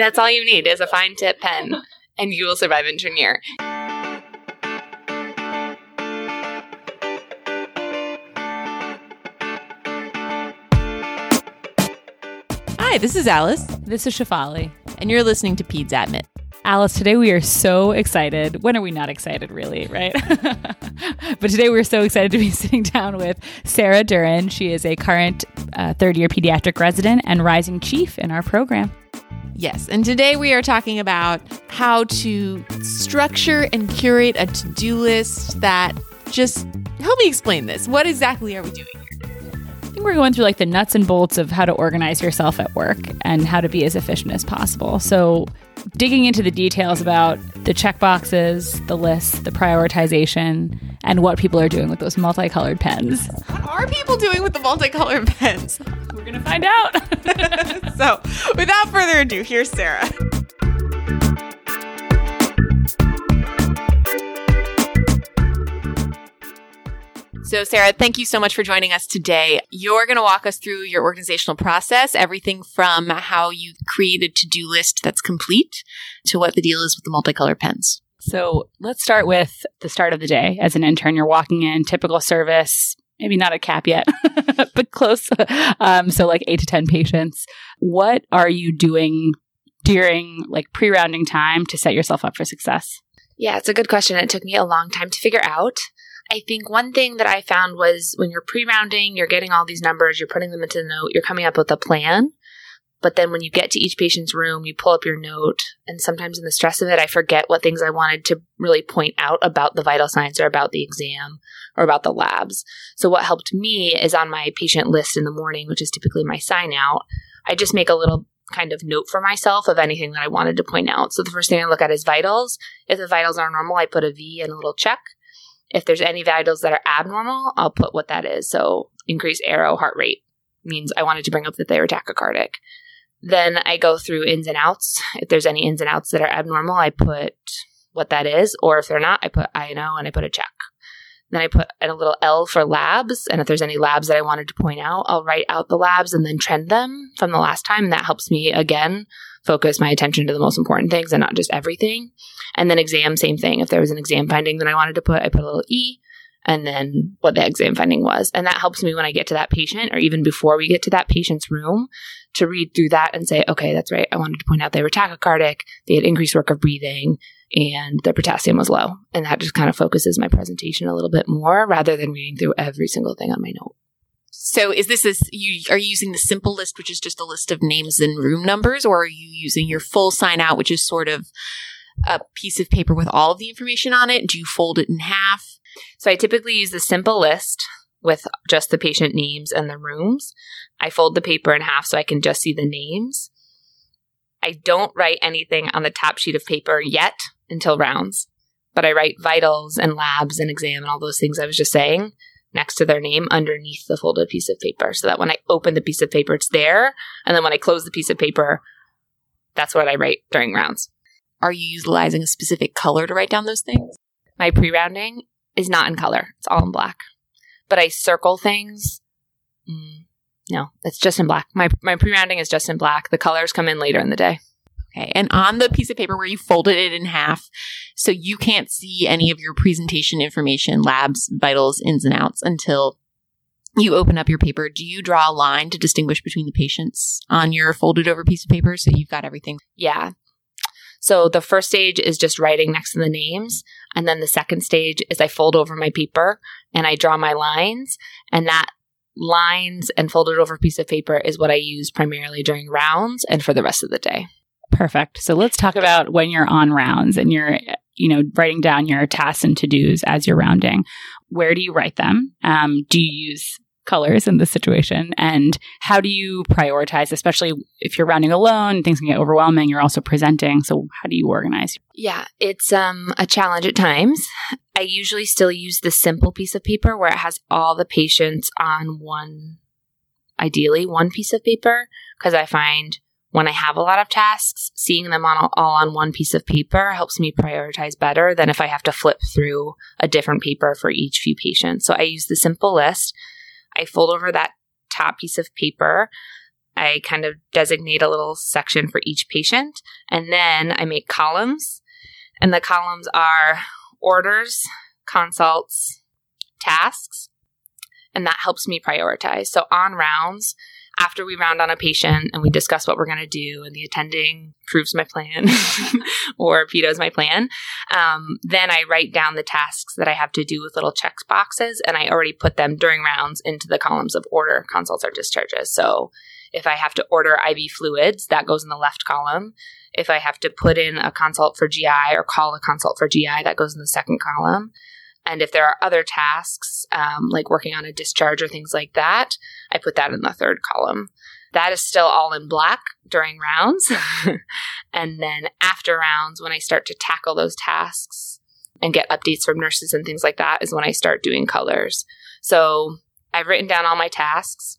That's all you need is a fine tip pen, and you will survive intern year. Hi, this is Alice, This is Shafali. and you're listening to Peds Admit. Alice, today we are so excited. When are we not excited, really, right? but today we're so excited to be sitting down with Sarah Duran. She is a current uh, third year pediatric resident and rising chief in our program. Yes, and today we are talking about how to structure and curate a to do list that just help me explain this. What exactly are we doing here? I think we're going through like the nuts and bolts of how to organize yourself at work and how to be as efficient as possible. So, digging into the details about the check boxes, the lists, the prioritization, and what people are doing with those multicolored pens. What are people doing with the multicolored pens? We're going to find out. so, without further ado, here's Sarah. So, Sarah, thank you so much for joining us today. You're going to walk us through your organizational process, everything from how you create a to do list that's complete to what the deal is with the multicolored pens. So let's start with the start of the day. As an intern, you're walking in, typical service, maybe not a cap yet, but close. Um, so like eight to 10 patients. What are you doing during like pre rounding time to set yourself up for success? Yeah, it's a good question. It took me a long time to figure out. I think one thing that I found was when you're pre rounding, you're getting all these numbers, you're putting them into the note, you're coming up with a plan. But then when you get to each patient's room, you pull up your note. And sometimes in the stress of it, I forget what things I wanted to really point out about the vital signs or about the exam or about the labs. So what helped me is on my patient list in the morning, which is typically my sign out, I just make a little kind of note for myself of anything that I wanted to point out. So the first thing I look at is vitals. If the vitals are normal, I put a V and a little check. If there's any vitals that are abnormal, I'll put what that is. So increased arrow heart rate means I wanted to bring up that they were tachycardic. Then I go through ins and outs. If there's any ins and outs that are abnormal, I put what that is. Or if they're not, I put I know and I put a check. Then I put a little L for labs. And if there's any labs that I wanted to point out, I'll write out the labs and then trend them from the last time. And that helps me again focus my attention to the most important things and not just everything. And then exam, same thing. If there was an exam finding that I wanted to put, I put a little E and then what the exam finding was. And that helps me when I get to that patient or even before we get to that patient's room to read through that and say, okay, that's right. I wanted to point out they were tachycardic, they had increased work of breathing, and their potassium was low. And that just kind of focuses my presentation a little bit more rather than reading through every single thing on my note. So, is this a, you are you using the simple list, which is just a list of names and room numbers, or are you using your full sign out, which is sort of a piece of paper with all of the information on it? Do you fold it in half? So I typically use the simple list with just the patient names and the rooms. I fold the paper in half so I can just see the names. I don't write anything on the top sheet of paper yet until rounds, but I write vitals and labs and exam and all those things I was just saying next to their name underneath the folded piece of paper so that when I open the piece of paper, it's there. And then when I close the piece of paper, that's what I write during rounds. Are you utilizing a specific color to write down those things? My pre rounding is not in color, it's all in black. But I circle things. Mm, no, it's just in black. My, my pre rounding is just in black. The colors come in later in the day. Okay. And on the piece of paper where you folded it in half, so you can't see any of your presentation information, labs, vitals, ins and outs until you open up your paper. Do you draw a line to distinguish between the patients on your folded over piece of paper so you've got everything? Yeah. So the first stage is just writing next to the names. And then the second stage is I fold over my paper and I draw my lines. And that lines and folded over piece of paper is what I use primarily during rounds and for the rest of the day. Perfect. So let's talk about when you're on rounds and you're, you know, writing down your tasks and to dos as you're rounding. Where do you write them? Um, do you use colors in this situation? And how do you prioritize, especially if you're rounding alone, things can get overwhelming. You're also presenting. So how do you organize? Yeah, it's um a challenge at times. I usually still use the simple piece of paper where it has all the patients on one ideally one piece of paper because I find when I have a lot of tasks, seeing them on all on one piece of paper helps me prioritize better than if I have to flip through a different paper for each few patients. So I use the simple list. I fold over that top piece of paper I kind of designate a little section for each patient. And then I make columns. And the columns are orders, consults, tasks. And that helps me prioritize. So on rounds, after we round on a patient and we discuss what we're going to do and the attending approves my plan or vetoes my plan, um, then I write down the tasks that I have to do with little check boxes and I already put them during rounds into the columns of order, consults, or discharges. So if I have to order IV fluids, that goes in the left column. If I have to put in a consult for GI or call a consult for GI, that goes in the second column. And if there are other tasks, um, like working on a discharge or things like that, I put that in the third column. That is still all in black during rounds. and then after rounds, when I start to tackle those tasks and get updates from nurses and things like that, is when I start doing colors. So I've written down all my tasks.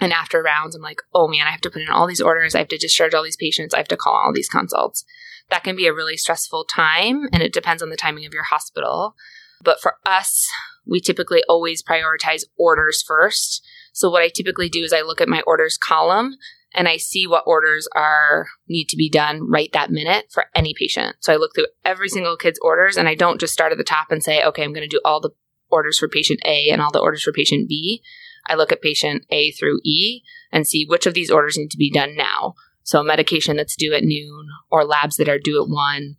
And after rounds, I'm like, oh man, I have to put in all these orders. I have to discharge all these patients. I have to call all these consults. That can be a really stressful time, and it depends on the timing of your hospital. But for us, we typically always prioritize orders first. So what I typically do is I look at my orders column and I see what orders are need to be done right that minute for any patient. So I look through every single kid's orders and I don't just start at the top and say, okay, I'm going to do all the orders for patient A and all the orders for patient B. I look at patient A through E and see which of these orders need to be done now. So a medication that's due at noon or labs that are due at one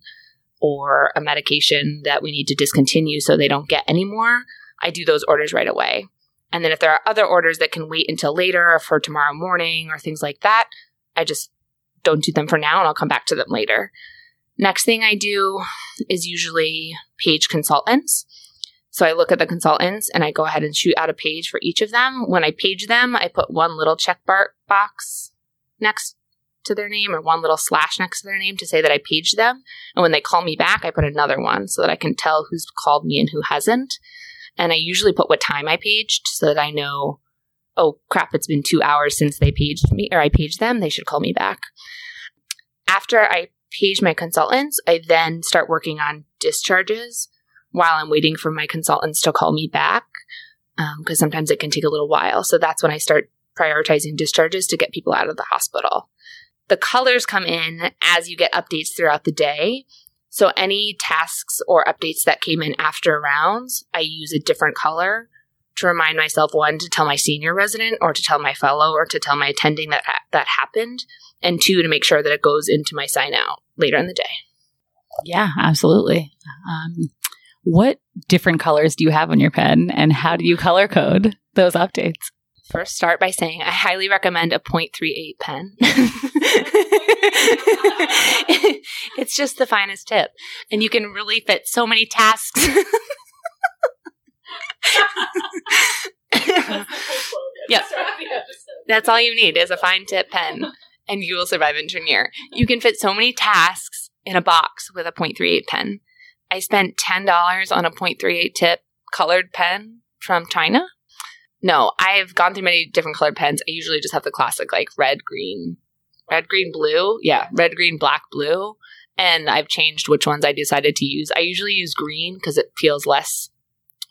or a medication that we need to discontinue so they don't get any more, I do those orders right away. And then if there are other orders that can wait until later or for tomorrow morning or things like that, I just don't do them for now and I'll come back to them later. Next thing I do is usually page consultants. So I look at the consultants and I go ahead and shoot out a page for each of them. When I page them, I put one little check bar- box next to their name or one little slash next to their name to say that I paged them. And when they call me back, I put another one so that I can tell who's called me and who hasn't. And I usually put what time I paged so that I know, oh crap, it's been two hours since they paged me or I paged them. They should call me back. After I page my consultants, I then start working on discharges while I'm waiting for my consultants to call me back because um, sometimes it can take a little while. So that's when I start prioritizing discharges to get people out of the hospital. The colors come in as you get updates throughout the day. So any tasks or updates that came in after rounds, I use a different color to remind myself one to tell my senior resident or to tell my fellow or to tell my attending that ha- that happened and two to make sure that it goes into my sign out later in the day. Yeah, absolutely. Um, what different colors do you have on your pen and how do you color code those updates? First, start by saying I highly recommend a 0.38 pen. it's just the finest tip. And you can really fit so many tasks. yep. That's all you need is a fine tip pen, and you will survive engineer. You can fit so many tasks in a box with a 0.38 pen. I spent $10 on a 0.38 tip colored pen from China no, I've gone through many different colored pens. I usually just have the classic like red, green, red, green, blue. Yeah, red, green, black, blue. And I've changed which ones I decided to use. I usually use green because it feels less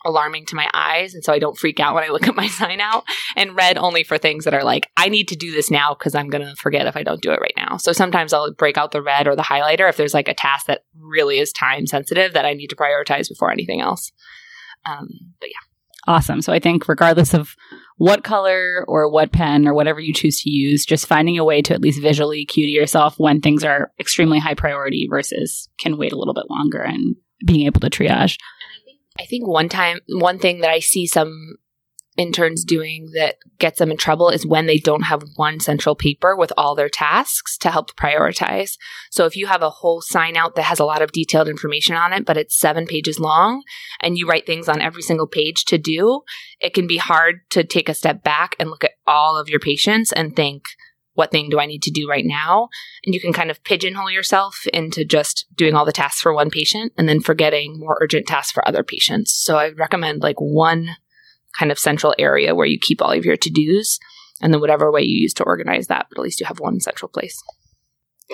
alarming to my eyes. And so I don't freak out when I look at my sign out. And red only for things that are like, I need to do this now because I'm going to forget if I don't do it right now. So sometimes I'll break out the red or the highlighter if there's like a task that really is time sensitive that I need to prioritize before anything else. Um, but yeah awesome. So I think regardless of what color or what pen or whatever you choose to use, just finding a way to at least visually cue to yourself when things are extremely high priority versus can wait a little bit longer and being able to triage. I think one time, one thing that I see some interns doing that gets them in trouble is when they don't have one central paper with all their tasks to help prioritize. So if you have a whole sign out that has a lot of detailed information on it, but it's seven pages long and you write things on every single page to do, it can be hard to take a step back and look at all of your patients and think, what thing do I need to do right now? And you can kind of pigeonhole yourself into just doing all the tasks for one patient and then forgetting more urgent tasks for other patients. So I recommend like one kind of central area where you keep all of your to dos, and then whatever way you use to organize that, but at least you have one central place.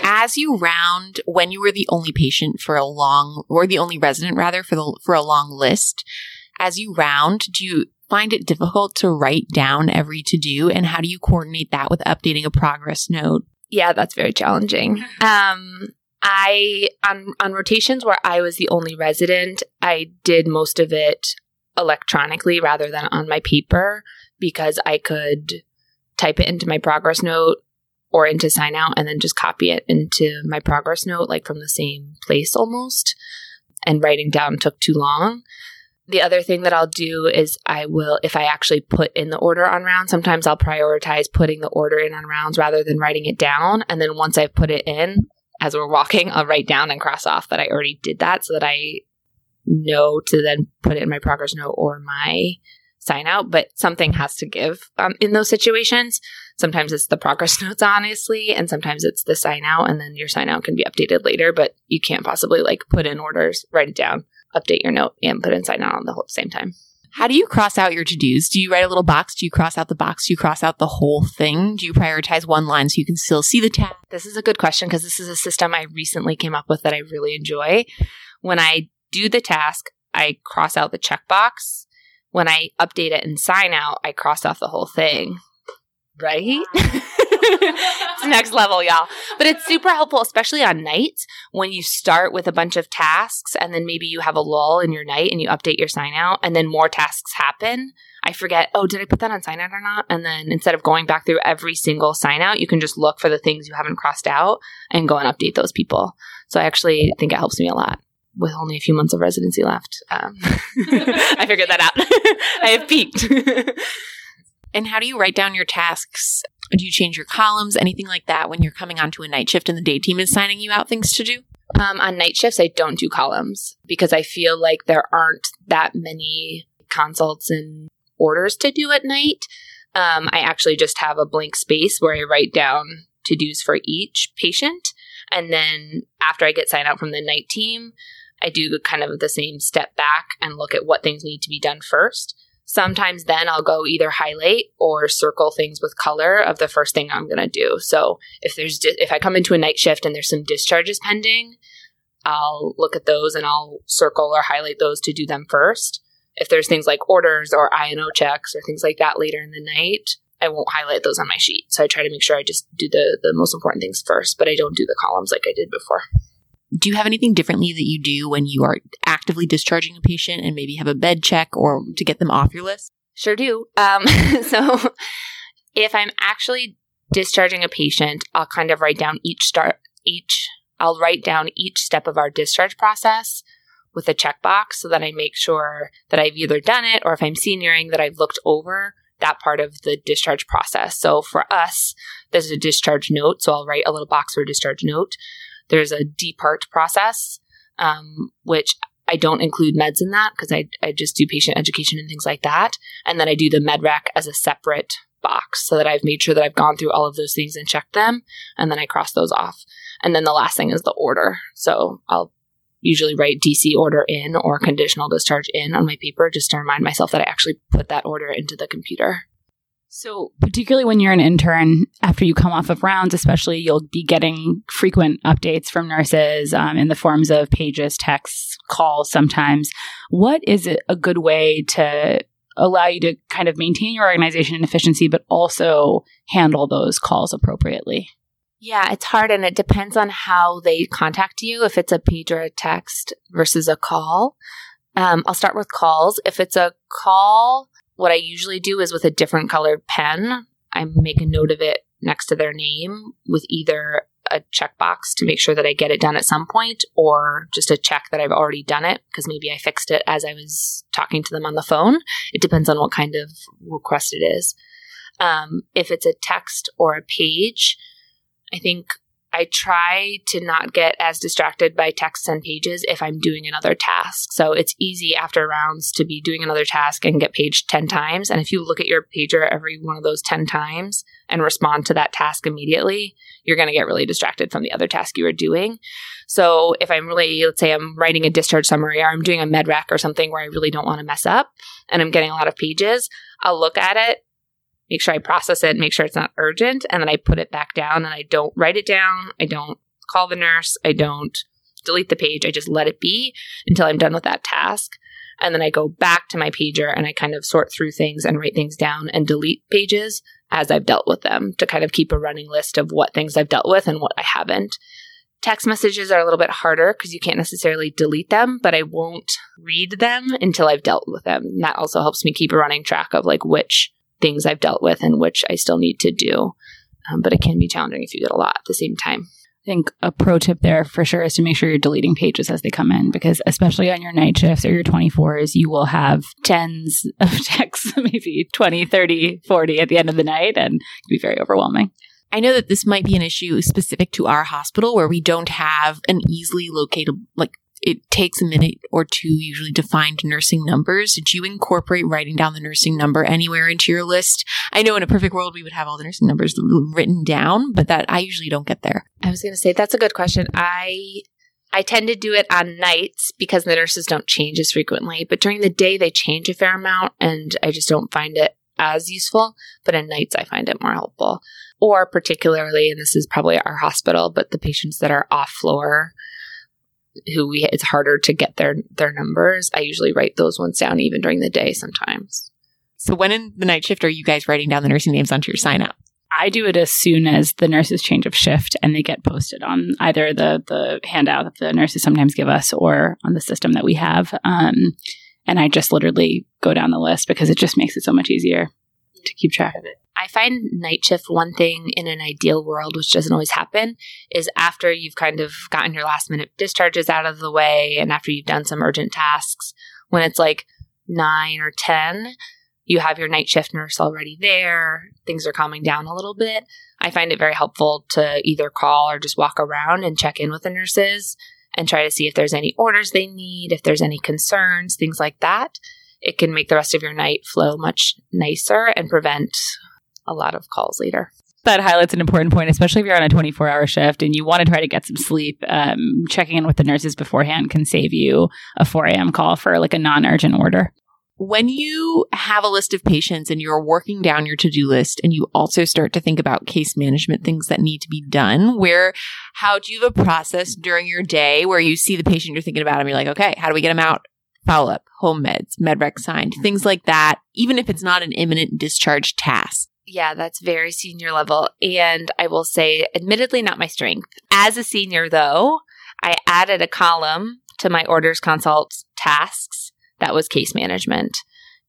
As you round, when you were the only patient for a long, or the only resident rather for the for a long list, as you round, do you find it difficult to write down every to do? And how do you coordinate that with updating a progress note? Yeah, that's very challenging. Um, I on on rotations where I was the only resident, I did most of it electronically rather than on my paper because I could type it into my progress note or into sign out and then just copy it into my progress note like from the same place almost and writing down took too long the other thing that I'll do is I will, if I actually put in the order on rounds, sometimes I'll prioritize putting the order in on rounds rather than writing it down. And then once I've put it in, as we're walking, I'll write down and cross off that I already did that so that I know to then put it in my progress note or my sign out. But something has to give um, in those situations. Sometimes it's the progress notes, honestly, and sometimes it's the sign out, and then your sign out can be updated later, but you can't possibly like put in orders, write it down update your note and put in sign out on the whole same time. How do you cross out your to dos? Do you write a little box? Do you cross out the box? Do you cross out the whole thing? Do you prioritize one line so you can still see the tab? This is a good question because this is a system I recently came up with that I really enjoy. When I do the task, I cross out the checkbox. When I update it and sign out, I cross off the whole thing. Right? it's next level, y'all. But it's super helpful, especially on nights when you start with a bunch of tasks and then maybe you have a lull in your night and you update your sign out and then more tasks happen. I forget, oh, did I put that on sign out or not? And then instead of going back through every single sign out, you can just look for the things you haven't crossed out and go and update those people. So I actually think it helps me a lot with only a few months of residency left. Um, I figured that out. I have peaked. and how do you write down your tasks do you change your columns, anything like that when you're coming onto a night shift and the day team is signing you out things to do? Um, on night shifts, I don't do columns because I feel like there aren't that many consults and orders to do at night. Um, I actually just have a blank space where I write down to dos for each patient. And then after I get signed out from the night team, I do kind of the same step back and look at what things need to be done first. Sometimes then I'll go either highlight or circle things with color of the first thing I'm going to do. So if there's di- if I come into a night shift and there's some discharges pending, I'll look at those and I'll circle or highlight those to do them first. If there's things like orders or INO checks or things like that later in the night, I won't highlight those on my sheet. So I try to make sure I just do the the most important things first, but I don't do the columns like I did before do you have anything differently that you do when you are actively discharging a patient and maybe have a bed check or to get them off your list? Sure do. Um, so if I'm actually discharging a patient, I'll kind of write down each start each I'll write down each step of our discharge process with a checkbox so that I make sure that I've either done it or if I'm senioring that I've looked over that part of the discharge process. So for us, there's a discharge note. So I'll write a little box for a discharge note. There's a depart process, um, which I don't include meds in that because I, I just do patient education and things like that. And then I do the med rec as a separate box so that I've made sure that I've gone through all of those things and checked them. And then I cross those off. And then the last thing is the order. So I'll usually write DC order in or conditional discharge in on my paper just to remind myself that I actually put that order into the computer. So, particularly when you're an intern, after you come off of rounds, especially, you'll be getting frequent updates from nurses um, in the forms of pages, texts, calls sometimes. What is a good way to allow you to kind of maintain your organization and efficiency, but also handle those calls appropriately? Yeah, it's hard and it depends on how they contact you. If it's a page or a text versus a call. Um, I'll start with calls. If it's a call, what I usually do is with a different colored pen, I make a note of it next to their name with either a checkbox to make sure that I get it done at some point or just a check that I've already done it because maybe I fixed it as I was talking to them on the phone. It depends on what kind of request it is. Um, if it's a text or a page, I think I try to not get as distracted by texts and pages if I'm doing another task. So it's easy after rounds to be doing another task and get paged 10 times. And if you look at your pager every one of those 10 times and respond to that task immediately, you're going to get really distracted from the other task you were doing. So if I'm really, let's say I'm writing a discharge summary or I'm doing a med rec or something where I really don't want to mess up and I'm getting a lot of pages, I'll look at it make sure I process it, make sure it's not urgent, and then I put it back down and I don't write it down. I don't call the nurse. I don't delete the page. I just let it be until I'm done with that task. And then I go back to my pager and I kind of sort through things and write things down and delete pages as I've dealt with them to kind of keep a running list of what things I've dealt with and what I haven't. Text messages are a little bit harder because you can't necessarily delete them, but I won't read them until I've dealt with them. And that also helps me keep a running track of like which things I've dealt with and which I still need to do. Um, but it can be challenging if you get a lot at the same time. I think a pro tip there for sure is to make sure you're deleting pages as they come in because especially on your night shifts or your 24s, you will have tens of texts, maybe 20, 30, 40 at the end of the night and it can be very overwhelming. I know that this might be an issue specific to our hospital where we don't have an easily locatable, like it takes a minute or two usually to find nursing numbers. Did you incorporate writing down the nursing number anywhere into your list? I know in a perfect world we would have all the nursing numbers written down, but that I usually don't get there. I was going to say that's a good question. I I tend to do it on nights because the nurses don't change as frequently, but during the day they change a fair amount and I just don't find it as useful, but at nights I find it more helpful. Or particularly, and this is probably our hospital, but the patients that are off floor who we it's harder to get their their numbers. I usually write those ones down even during the day sometimes. So when in the night shift are you guys writing down the nursing names onto your sign up? I do it as soon as the nurses change of shift and they get posted on either the the handout that the nurses sometimes give us or on the system that we have. Um, and I just literally go down the list because it just makes it so much easier to keep track of it. I find night shift one thing in an ideal world, which doesn't always happen, is after you've kind of gotten your last minute discharges out of the way and after you've done some urgent tasks, when it's like nine or 10, you have your night shift nurse already there, things are calming down a little bit. I find it very helpful to either call or just walk around and check in with the nurses and try to see if there's any orders they need, if there's any concerns, things like that. It can make the rest of your night flow much nicer and prevent a lot of calls later. That highlights an important point, especially if you're on a 24 hour shift and you want to try to get some sleep. Um, checking in with the nurses beforehand can save you a 4 a.m. call for like a non urgent order. When you have a list of patients and you're working down your to do list and you also start to think about case management things that need to be done, where how do you have a process during your day where you see the patient you're thinking about and you're like, okay, how do we get them out? Follow up, home meds, medrec signed, mm-hmm. things like that, even if it's not an imminent discharge task yeah, that's very senior level. And I will say, admittedly, not my strength. As a senior, though, I added a column to my orders consult tasks that was case management.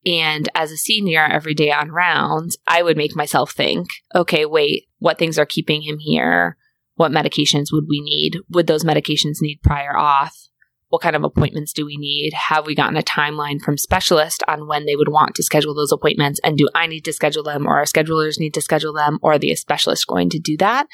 And as a senior, every day on rounds, I would make myself think, okay, wait, what things are keeping him here? What medications would we need? Would those medications need prior auth? What kind of appointments do we need? Have we gotten a timeline from specialists on when they would want to schedule those appointments? And do I need to schedule them or our schedulers need to schedule them or are the specialist going to do that?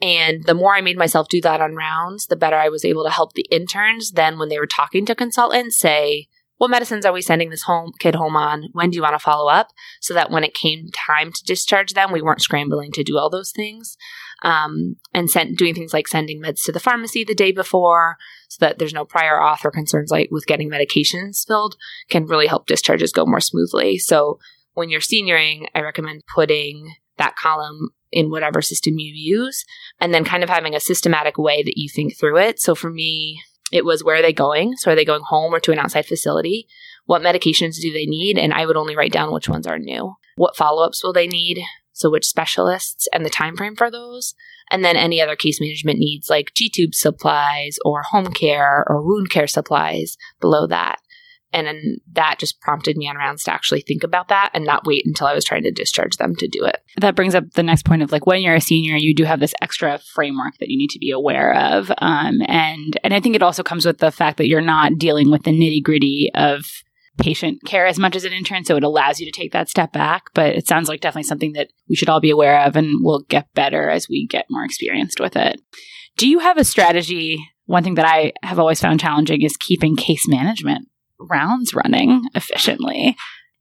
And the more I made myself do that on rounds, the better I was able to help the interns then when they were talking to consultants say, what medicines are we sending this home kid home on? When do you want to follow up? So that when it came time to discharge them, we weren't scrambling to do all those things um, and sent, doing things like sending meds to the pharmacy the day before so that there's no prior auth or concerns like with getting medications filled can really help discharges go more smoothly. So when you're senioring, I recommend putting that column in whatever system you use and then kind of having a systematic way that you think through it. So for me, it was where are they going? So are they going home or to an outside facility? What medications do they need? And I would only write down which ones are new. What follow ups will they need? so which specialists and the time frame for those and then any other case management needs like g-tube supplies or home care or wound care supplies below that and then that just prompted me on rounds to actually think about that and not wait until I was trying to discharge them to do it. That brings up the next point of like when you're a senior, you do have this extra framework that you need to be aware of, um, and and I think it also comes with the fact that you're not dealing with the nitty gritty of patient care as much as an intern. So it allows you to take that step back. But it sounds like definitely something that we should all be aware of and we'll get better as we get more experienced with it. Do you have a strategy? One thing that I have always found challenging is keeping case management rounds running efficiently.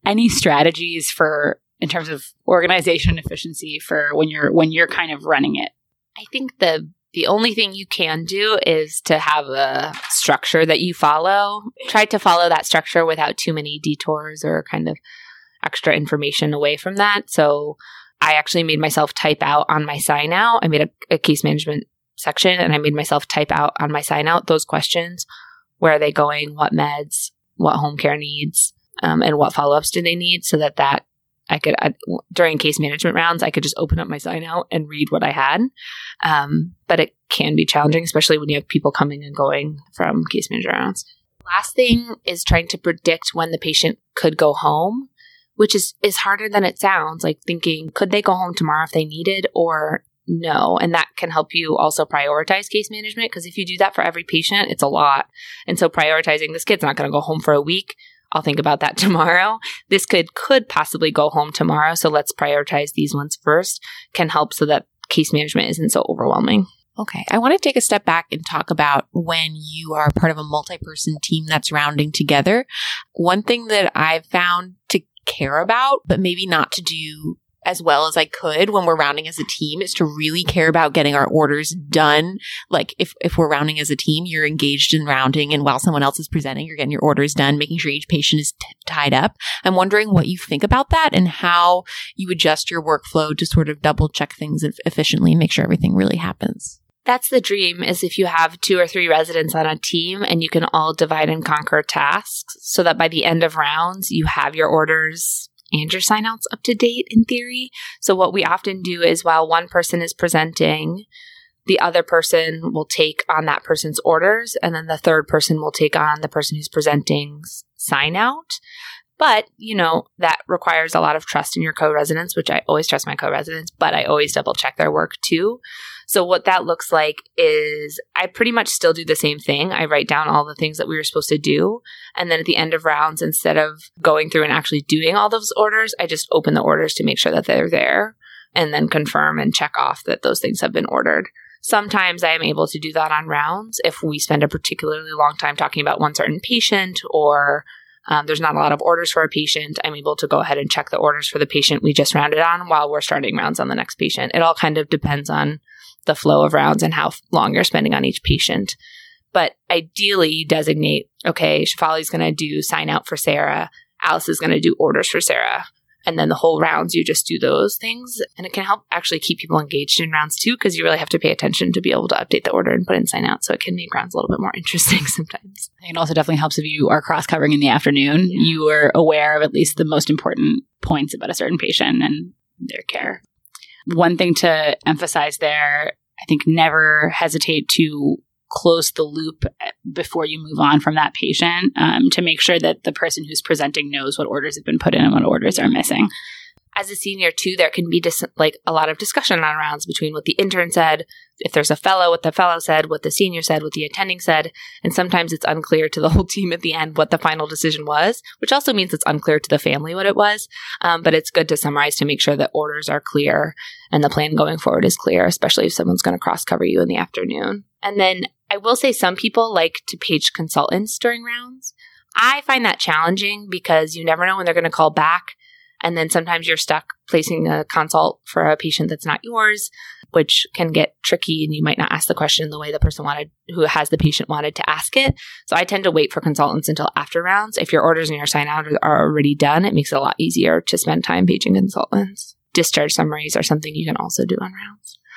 Any strategies for in terms of organization efficiency for when you're when you're kind of running it? I think the the only thing you can do is to have a structure that you follow. Try to follow that structure without too many detours or kind of extra information away from that. So I actually made myself type out on my sign out. I made a, a case management section and I made myself type out on my sign out those questions. Where are they going? What meds? what home care needs um, and what follow ups do they need so that that I could I, during case management rounds I could just open up my sign out and read what I had. Um, but it can be challenging, especially when you have people coming and going from case management rounds. Last thing is trying to predict when the patient could go home, which is is harder than it sounds. Like thinking, could they go home tomorrow if they needed, or no? And that can help you also prioritize case management because if you do that for every patient, it's a lot. And so prioritizing this kid's not going to go home for a week. I'll think about that tomorrow. This kid could possibly go home tomorrow, so let's prioritize these ones first. Can help so that case management isn't so overwhelming. Okay. I want to take a step back and talk about when you are part of a multi person team that's rounding together. One thing that I've found to care about, but maybe not to do as well as I could when we're rounding as a team is to really care about getting our orders done. Like if, if we're rounding as a team, you're engaged in rounding and while someone else is presenting, you're getting your orders done, making sure each patient is t- tied up. I'm wondering what you think about that and how you adjust your workflow to sort of double check things efficiently and make sure everything really happens. That's the dream is if you have two or three residents on a team and you can all divide and conquer tasks so that by the end of rounds, you have your orders and your signouts up to date in theory. So what we often do is while one person is presenting, the other person will take on that person's orders and then the third person will take on the person who's presenting's sign out. But, you know, that requires a lot of trust in your co-residents, which I always trust my co-residents, but I always double check their work too. So what that looks like is I pretty much still do the same thing. I write down all the things that we were supposed to do. And then at the end of rounds, instead of going through and actually doing all those orders, I just open the orders to make sure that they're there and then confirm and check off that those things have been ordered. Sometimes I am able to do that on rounds if we spend a particularly long time talking about one certain patient or um, there's not a lot of orders for a patient. I'm able to go ahead and check the orders for the patient we just rounded on while we're starting rounds on the next patient. It all kind of depends on the flow of rounds and how long you're spending on each patient. But ideally, you designate, okay, Shefali's going to do sign out for Sarah. Alice is going to do orders for Sarah and then the whole rounds you just do those things. And it can help actually keep people engaged in rounds too because you really have to pay attention to be able to update the order and put in sign out. So it can make rounds a little bit more interesting sometimes. It also definitely helps if you are cross covering in the afternoon. Yeah. you are aware of at least the most important points about a certain patient and their care. One thing to emphasize there i think never hesitate to close the loop before you move on from that patient um, to make sure that the person who's presenting knows what orders have been put in and what orders are missing as a senior too there can be dis- like a lot of discussion on rounds between what the intern said if there's a fellow what the fellow said what the senior said what the attending said and sometimes it's unclear to the whole team at the end what the final decision was which also means it's unclear to the family what it was um, but it's good to summarize to make sure that orders are clear and the plan going forward is clear especially if someone's going to cross cover you in the afternoon and then I will say some people like to page consultants during rounds. I find that challenging because you never know when they're going to call back. And then sometimes you're stuck placing a consult for a patient that's not yours, which can get tricky and you might not ask the question the way the person wanted, who has the patient wanted to ask it. So I tend to wait for consultants until after rounds. If your orders and your sign out are already done, it makes it a lot easier to spend time paging consultants. Discharge summaries are something you can also do on rounds.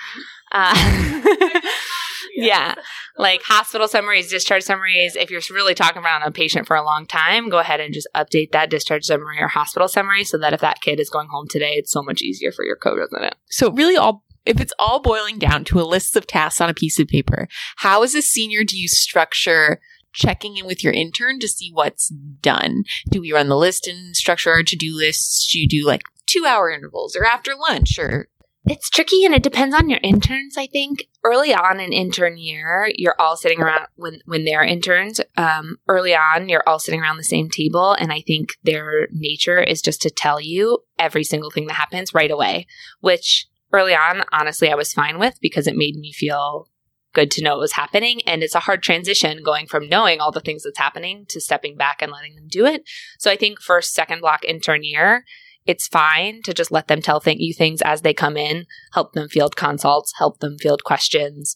Uh, yeah. Like hospital summaries, discharge summaries. If you're really talking about a patient for a long time, go ahead and just update that discharge summary or hospital summary so that if that kid is going home today, it's so much easier for your co-resident. So really all if it's all boiling down to a list of tasks on a piece of paper, how as a senior do you structure checking in with your intern to see what's done? Do we run the list and structure our to-do lists? Do you do like two hour intervals or after lunch or it's tricky and it depends on your interns, I think. Early on in intern year, you're all sitting around when when they're interns. Um, early on, you're all sitting around the same table, and I think their nature is just to tell you every single thing that happens right away. Which early on, honestly, I was fine with because it made me feel good to know it was happening. And it's a hard transition going from knowing all the things that's happening to stepping back and letting them do it. So I think first, second block intern year, it's fine to just let them tell th- you things as they come in, help them field consults, help them field questions,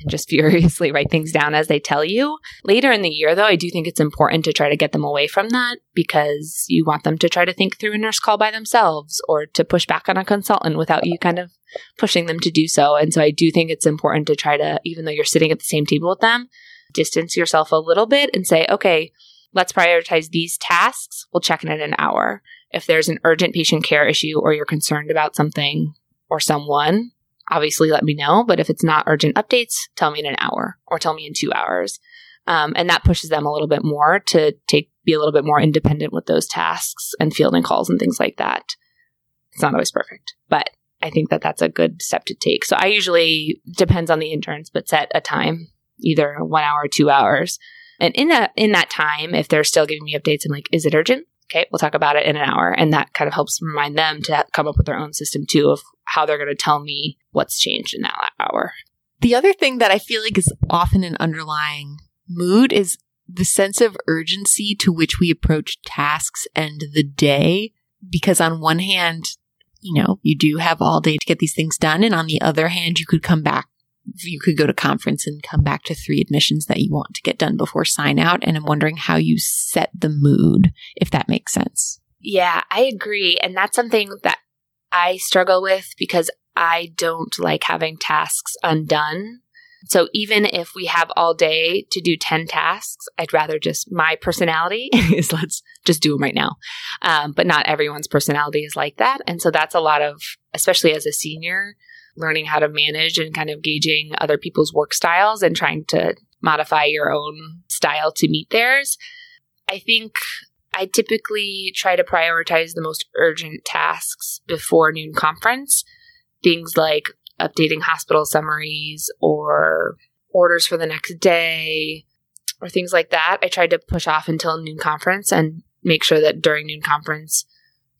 and just furiously write things down as they tell you. Later in the year, though, I do think it's important to try to get them away from that because you want them to try to think through a nurse call by themselves or to push back on a consultant without you kind of pushing them to do so. And so I do think it's important to try to, even though you're sitting at the same table with them, distance yourself a little bit and say, okay, let's prioritize these tasks. We'll check in in an hour. If there's an urgent patient care issue or you're concerned about something or someone, obviously let me know. But if it's not urgent updates, tell me in an hour or tell me in two hours. Um, and that pushes them a little bit more to take be a little bit more independent with those tasks and fielding calls and things like that. It's not always perfect, but I think that that's a good step to take. So I usually depends on the interns, but set a time, either one hour or two hours. And in that in that time, if they're still giving me updates, I'm like, is it urgent? Okay, we'll talk about it in an hour. And that kind of helps remind them to come up with their own system too of how they're going to tell me what's changed in that hour. The other thing that I feel like is often an underlying mood is the sense of urgency to which we approach tasks and the day. Because on one hand, you know, you do have all day to get these things done. And on the other hand, you could come back, you could go to conference and come back to three admissions that you want to get done before sign out. And I'm wondering how you set the mood, if that makes sense. Yeah, I agree. And that's something that I struggle with because I don't like having tasks undone. So even if we have all day to do 10 tasks, I'd rather just my personality is let's just do them right now. Um, but not everyone's personality is like that. And so that's a lot of, especially as a senior, learning how to manage and kind of gauging other people's work styles and trying to modify your own style to meet theirs. I think I typically try to prioritize the most urgent tasks before noon conference. Things like updating hospital summaries or orders for the next day or things like that. I tried to push off until noon conference and make sure that during noon conference,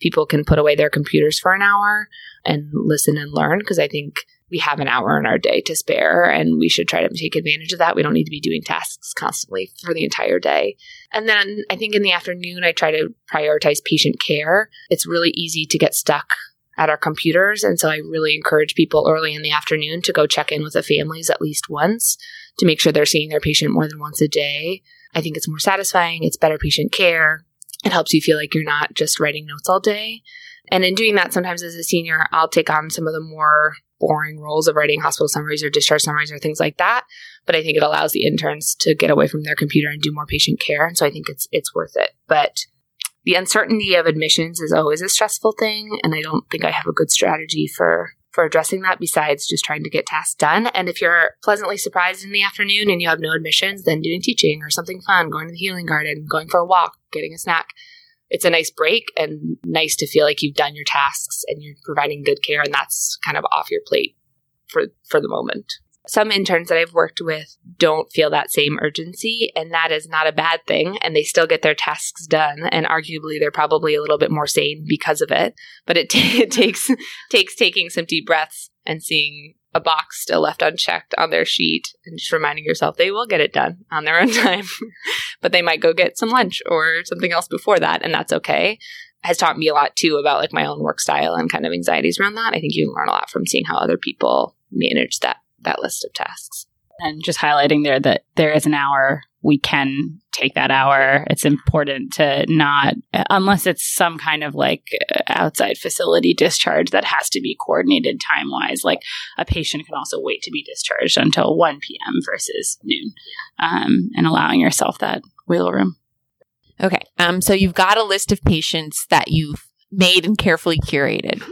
people can put away their computers for an hour and listen and learn because I think we have an hour in our day to spare and we should try to take advantage of that. We don't need to be doing tasks constantly for the entire day. And then I think in the afternoon, I try to prioritize patient care. It's really easy to get stuck at our computers. And so I really encourage people early in the afternoon to go check in with the families at least once to make sure they're seeing their patient more than once a day. I think it's more satisfying. It's better patient care. It helps you feel like you're not just writing notes all day. And in doing that, sometimes as a senior, I'll take on some of the more boring roles of writing hospital summaries or discharge summaries or things like that. But I think it allows the interns to get away from their computer and do more patient care. And so I think it's it's worth it. But the uncertainty of admissions is always a stressful thing, and I don't think I have a good strategy for for addressing that besides just trying to get tasks done. And if you're pleasantly surprised in the afternoon and you have no admissions, then doing teaching or something fun, going to the healing garden, going for a walk, getting a snack. It's a nice break and nice to feel like you've done your tasks and you're providing good care and that's kind of off your plate for for the moment some interns that I've worked with don't feel that same urgency, and that is not a bad thing. And they still get their tasks done, and arguably they're probably a little bit more sane because of it. But it, t- it takes takes taking some deep breaths and seeing a box still left unchecked on their sheet, and just reminding yourself they will get it done on their own time. but they might go get some lunch or something else before that, and that's okay has taught me a lot too about like my own work style and kind of anxieties around that. I think you can learn a lot from seeing how other people manage that that list of tasks. And just highlighting there that there is an hour, we can take that hour. It's important to not, unless it's some kind of like outside facility discharge that has to be coordinated time wise. Like a patient can also wait to be discharged until 1 p.m. versus noon, um, and allowing yourself that wiggle room. Okay. Um, so you've got a list of patients that you've made and carefully curated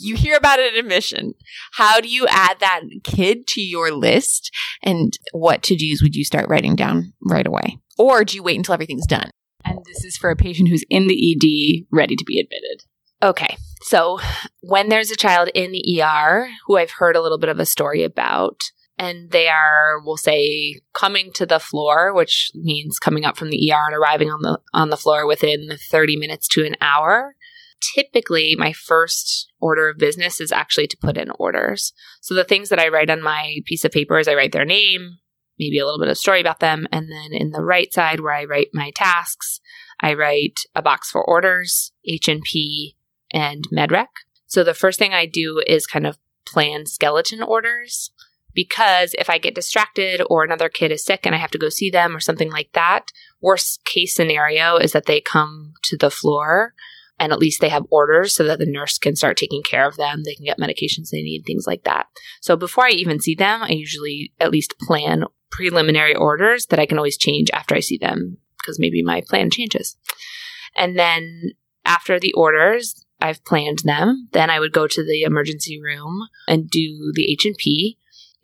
you hear about it at admission. How do you add that kid to your list? And what to dos would you start writing down right away? Or do you wait until everything's done? And this is for a patient who's in the ED ready to be admitted. Okay. So when there's a child in the ER who I've heard a little bit of a story about, and they are, we'll say, coming to the floor, which means coming up from the ER and arriving on the on the floor within 30 minutes to an hour typically my first order of business is actually to put in orders. So the things that I write on my piece of paper is I write their name, maybe a little bit of story about them, and then in the right side where I write my tasks, I write a box for orders, H&P, and MedRec. So the first thing I do is kind of plan skeleton orders because if I get distracted or another kid is sick and I have to go see them or something like that, worst case scenario is that they come to the floor and at least they have orders so that the nurse can start taking care of them. They can get medications they need, things like that. So before I even see them, I usually at least plan preliminary orders that I can always change after I see them because maybe my plan changes. And then after the orders, I've planned them. Then I would go to the emergency room and do the H and P.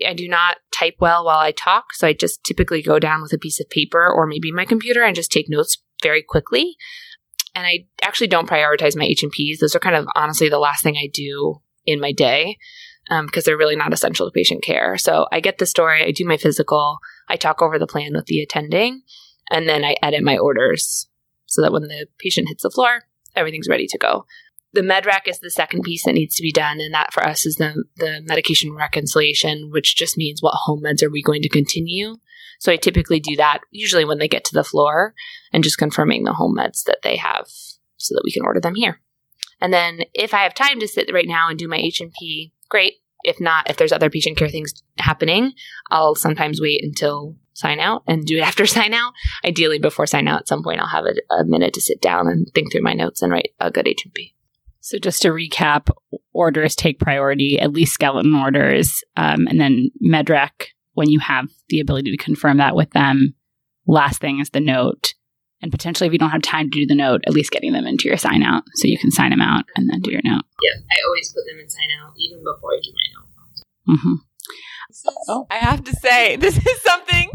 I do not type well while I talk, so I just typically go down with a piece of paper or maybe my computer and just take notes very quickly. And I actually don't prioritize my H and Ps. Those are kind of honestly the last thing I do in my day because um, they're really not essential to patient care. So I get the story, I do my physical, I talk over the plan with the attending, and then I edit my orders so that when the patient hits the floor, everything's ready to go. The med rec is the second piece that needs to be done, and that for us is the the medication reconciliation, which just means what home meds are we going to continue. So I typically do that usually when they get to the floor and just confirming the home meds that they have so that we can order them here. And then if I have time to sit right now and do my H and P, great. If not, if there's other patient care things happening, I'll sometimes wait until sign out and do it after sign out. Ideally, before sign out, at some point, I'll have a, a minute to sit down and think through my notes and write a good H and P. So just to recap, orders take priority, at least skeleton orders, um, and then MedRec when you have the ability to confirm that with them. Last thing is the note, and potentially if you don't have time to do the note, at least getting them into your sign out so you can sign them out and then do your note. Yeah, I always put them in sign out even before I do my note. Mm-hmm. Oh. I have to say, this is something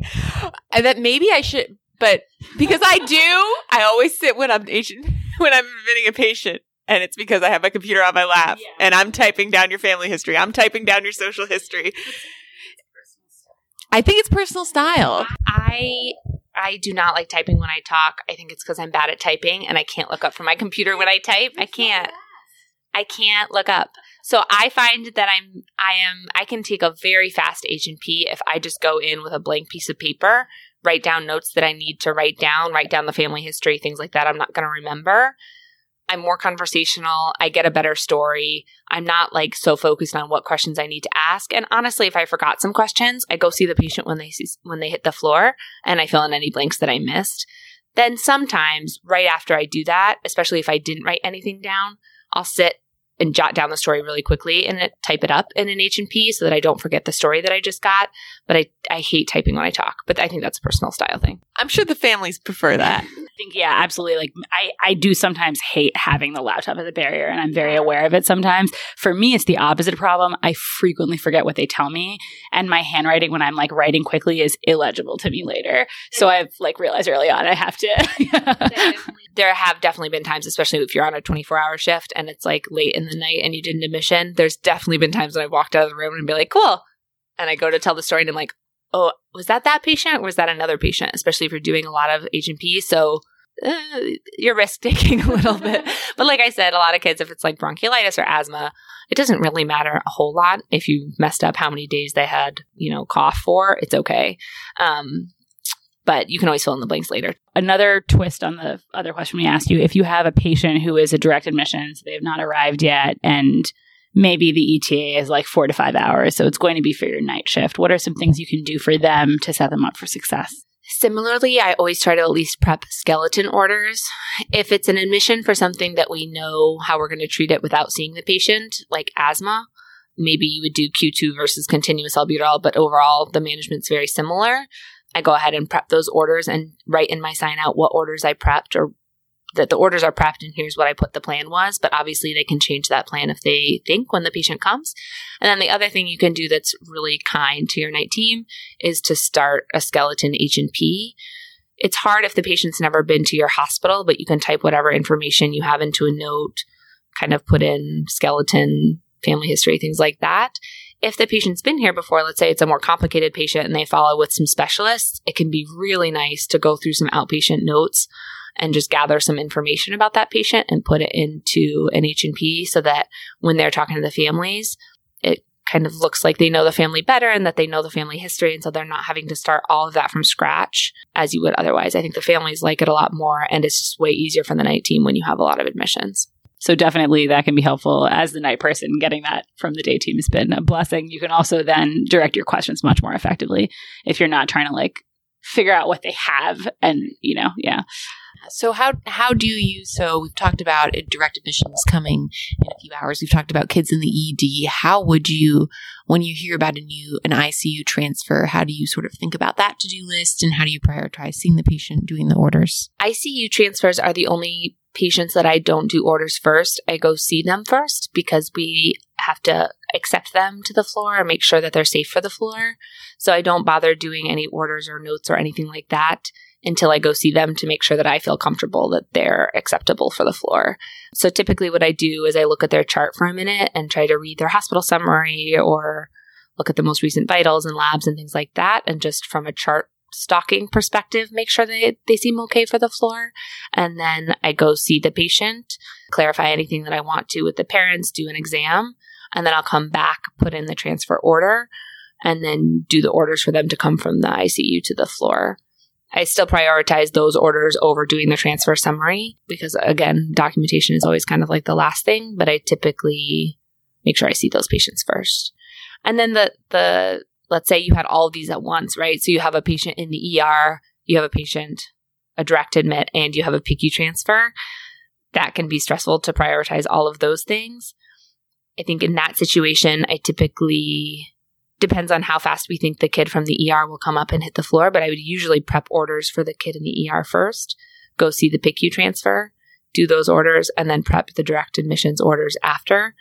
that maybe I should, but because I do, I always sit when I'm when I'm admitting a patient. And it's because I have my computer on my lap yeah. and I'm typing down your family history. I'm typing down your social history. I think it's personal style. I I do not like typing when I talk. I think it's because I'm bad at typing and I can't look up from my computer when I type. I can't. I can't look up. So I find that I'm I am I can take a very fast H and P if I just go in with a blank piece of paper, write down notes that I need to write down, write down the family history, things like that. I'm not going to remember. I'm more conversational. I get a better story. I'm not like so focused on what questions I need to ask. And honestly, if I forgot some questions, I go see the patient when they see, when they hit the floor and I fill in any blanks that I missed. Then sometimes right after I do that, especially if I didn't write anything down, I'll sit and jot down the story really quickly and type it up in an H&P so that I don't forget the story that I just got. But I, I hate typing when I talk, but I think that's a personal style thing. I'm sure the families prefer that. I think, yeah, absolutely. Like I, I do sometimes hate having the laptop as a barrier and I'm very aware of it sometimes. For me, it's the opposite problem. I frequently forget what they tell me and my handwriting when I'm like writing quickly is illegible to me later. So I've like realized early on I have to. there have definitely been times, especially if you're on a 24 hour shift and it's like late in the night and you did an admission, there's definitely been times when I've walked out of the room and be like, cool. And I go to tell the story and I'm like, oh, was that that patient or was that another patient? Especially if you're doing a lot of H&P. So uh, you're risk taking a little bit. But like I said, a lot of kids, if it's like bronchiolitis or asthma, it doesn't really matter a whole lot. If you messed up how many days they had, you know, cough for, it's okay. Um, but you can always fill in the blanks later. Another twist on the other question we asked you if you have a patient who is a direct admission, so they have not arrived yet, and maybe the ETA is like four to five hours, so it's going to be for your night shift, what are some things you can do for them to set them up for success? Similarly, I always try to at least prep skeleton orders. If it's an admission for something that we know how we're going to treat it without seeing the patient, like asthma, maybe you would do Q2 versus continuous albuterol, but overall the management's very similar. I go ahead and prep those orders and write in my sign out what orders I prepped or that the orders are prepped and here's what I put the plan was. But obviously they can change that plan if they think when the patient comes. And then the other thing you can do that's really kind to your night team is to start a skeleton H and P. It's hard if the patient's never been to your hospital, but you can type whatever information you have into a note, kind of put in skeleton, family history, things like that. If the patient's been here before, let's say it's a more complicated patient and they follow with some specialists, it can be really nice to go through some outpatient notes and just gather some information about that patient and put it into an H&P so that when they're talking to the families, it kind of looks like they know the family better and that they know the family history. And so they're not having to start all of that from scratch as you would otherwise. I think the families like it a lot more and it's just way easier for the night team when you have a lot of admissions. So definitely that can be helpful as the night person. Getting that from the day team has been a blessing. You can also then direct your questions much more effectively if you're not trying to like figure out what they have and, you know, yeah. So how how do you so we've talked about uh, direct admissions coming in a few hours. We've talked about kids in the ED. How would you when you hear about a new an ICU transfer, how do you sort of think about that to-do list and how do you prioritize seeing the patient, doing the orders? ICU transfers are the only patients that I don't do orders first. I go see them first because we have to accept them to the floor and make sure that they're safe for the floor. So I don't bother doing any orders or notes or anything like that until I go see them to make sure that I feel comfortable that they're acceptable for the floor. So typically, what I do is I look at their chart for a minute and try to read their hospital summary or look at the most recent vitals and labs and things like that. And just from a chart stalking perspective, make sure they, they seem okay for the floor. And then I go see the patient, clarify anything that I want to with the parents, do an exam, and then I'll come back, put in the transfer order, and then do the orders for them to come from the ICU to the floor. I still prioritize those orders over doing the transfer summary because, again, documentation is always kind of like the last thing, but I typically make sure I see those patients first. And then the, the, let's say you had all of these at once, right? So you have a patient in the ER, you have a patient, a direct admit, and you have a PICU transfer. That can be stressful to prioritize all of those things. I think in that situation, I typically depends on how fast we think the kid from the ER will come up and hit the floor, but I would usually prep orders for the kid in the ER first, go see the PICU transfer, do those orders, and then prep the direct admissions orders after.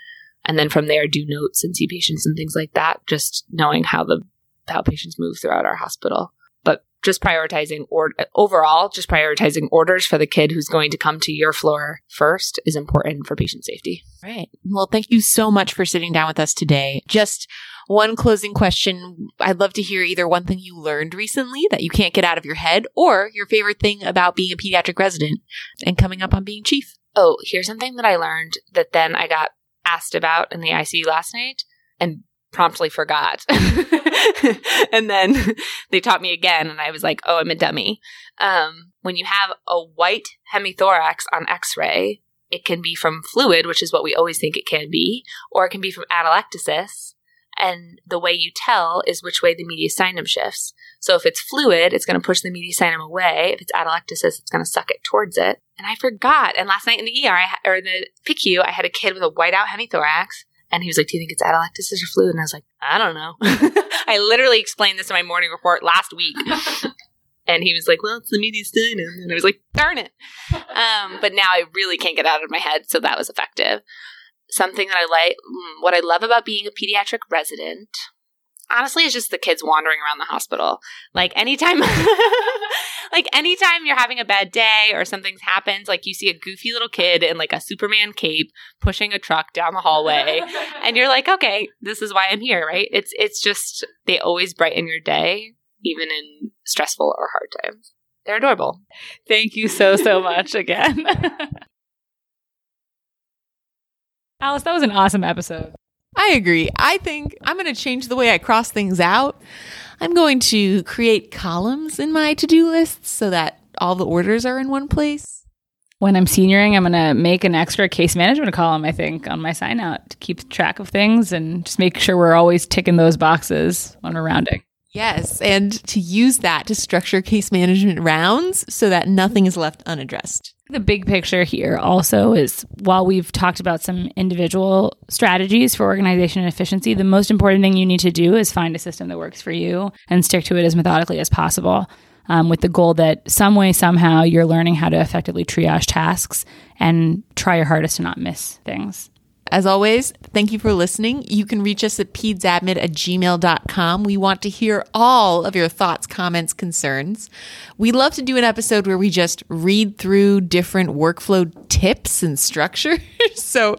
And then from there, do notes and see patients and things like that, just knowing how the how patients move throughout our hospital. But just prioritizing or overall, just prioritizing orders for the kid who's going to come to your floor first is important for patient safety. Right. Well, thank you so much for sitting down with us today. Just one closing question. I'd love to hear either one thing you learned recently that you can't get out of your head or your favorite thing about being a pediatric resident and coming up on being chief. Oh, here's something that I learned that then I got asked about in the ICU last night and promptly forgot. and then they taught me again, and I was like, oh, I'm a dummy. Um, when you have a white hemithorax on x ray, it can be from fluid, which is what we always think it can be, or it can be from atelectasis, and the way you tell is which way the mediastinum shifts. So if it's fluid, it's going to push the mediastinum away. If it's atelectasis, it's going to suck it towards it. And I forgot. And last night in the ER, I or the PICU, I had a kid with a whiteout hemithorax. And he was like, Do you think it's atelectasis or fluid? And I was like, I don't know. I literally explained this in my morning report last week. and he was like, Well, it's the mediastinum. And I was like, Darn it. Um, but now I really can't get out of my head. So that was effective something that I like, what I love about being a pediatric resident, honestly, is just the kids wandering around the hospital. Like anytime, like anytime you're having a bad day or something's happened, like you see a goofy little kid in like a Superman cape pushing a truck down the hallway, and you're like, okay, this is why I'm here, right? It's it's just they always brighten your day, even in stressful or hard times. They're adorable. Thank you so so much again. Alice, that was an awesome episode. I agree. I think I'm going to change the way I cross things out. I'm going to create columns in my to do lists so that all the orders are in one place. When I'm senioring, I'm going to make an extra case management column, I think, on my sign out to keep track of things and just make sure we're always ticking those boxes when we're rounding. Yes, and to use that to structure case management rounds so that nothing is left unaddressed. The big picture here also is while we've talked about some individual strategies for organization and efficiency, the most important thing you need to do is find a system that works for you and stick to it as methodically as possible. Um, with the goal that some way, somehow, you're learning how to effectively triage tasks and try your hardest to not miss things. As always, thank you for listening. You can reach us at pedsadmin at gmail.com. We want to hear all of your thoughts, comments, concerns. We love to do an episode where we just read through different workflow tips and structures. so,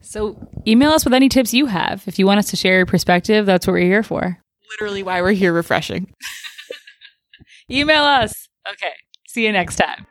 so email us with any tips you have. If you want us to share your perspective, that's what we're here for. Literally why we're here refreshing. email us. Okay. See you next time.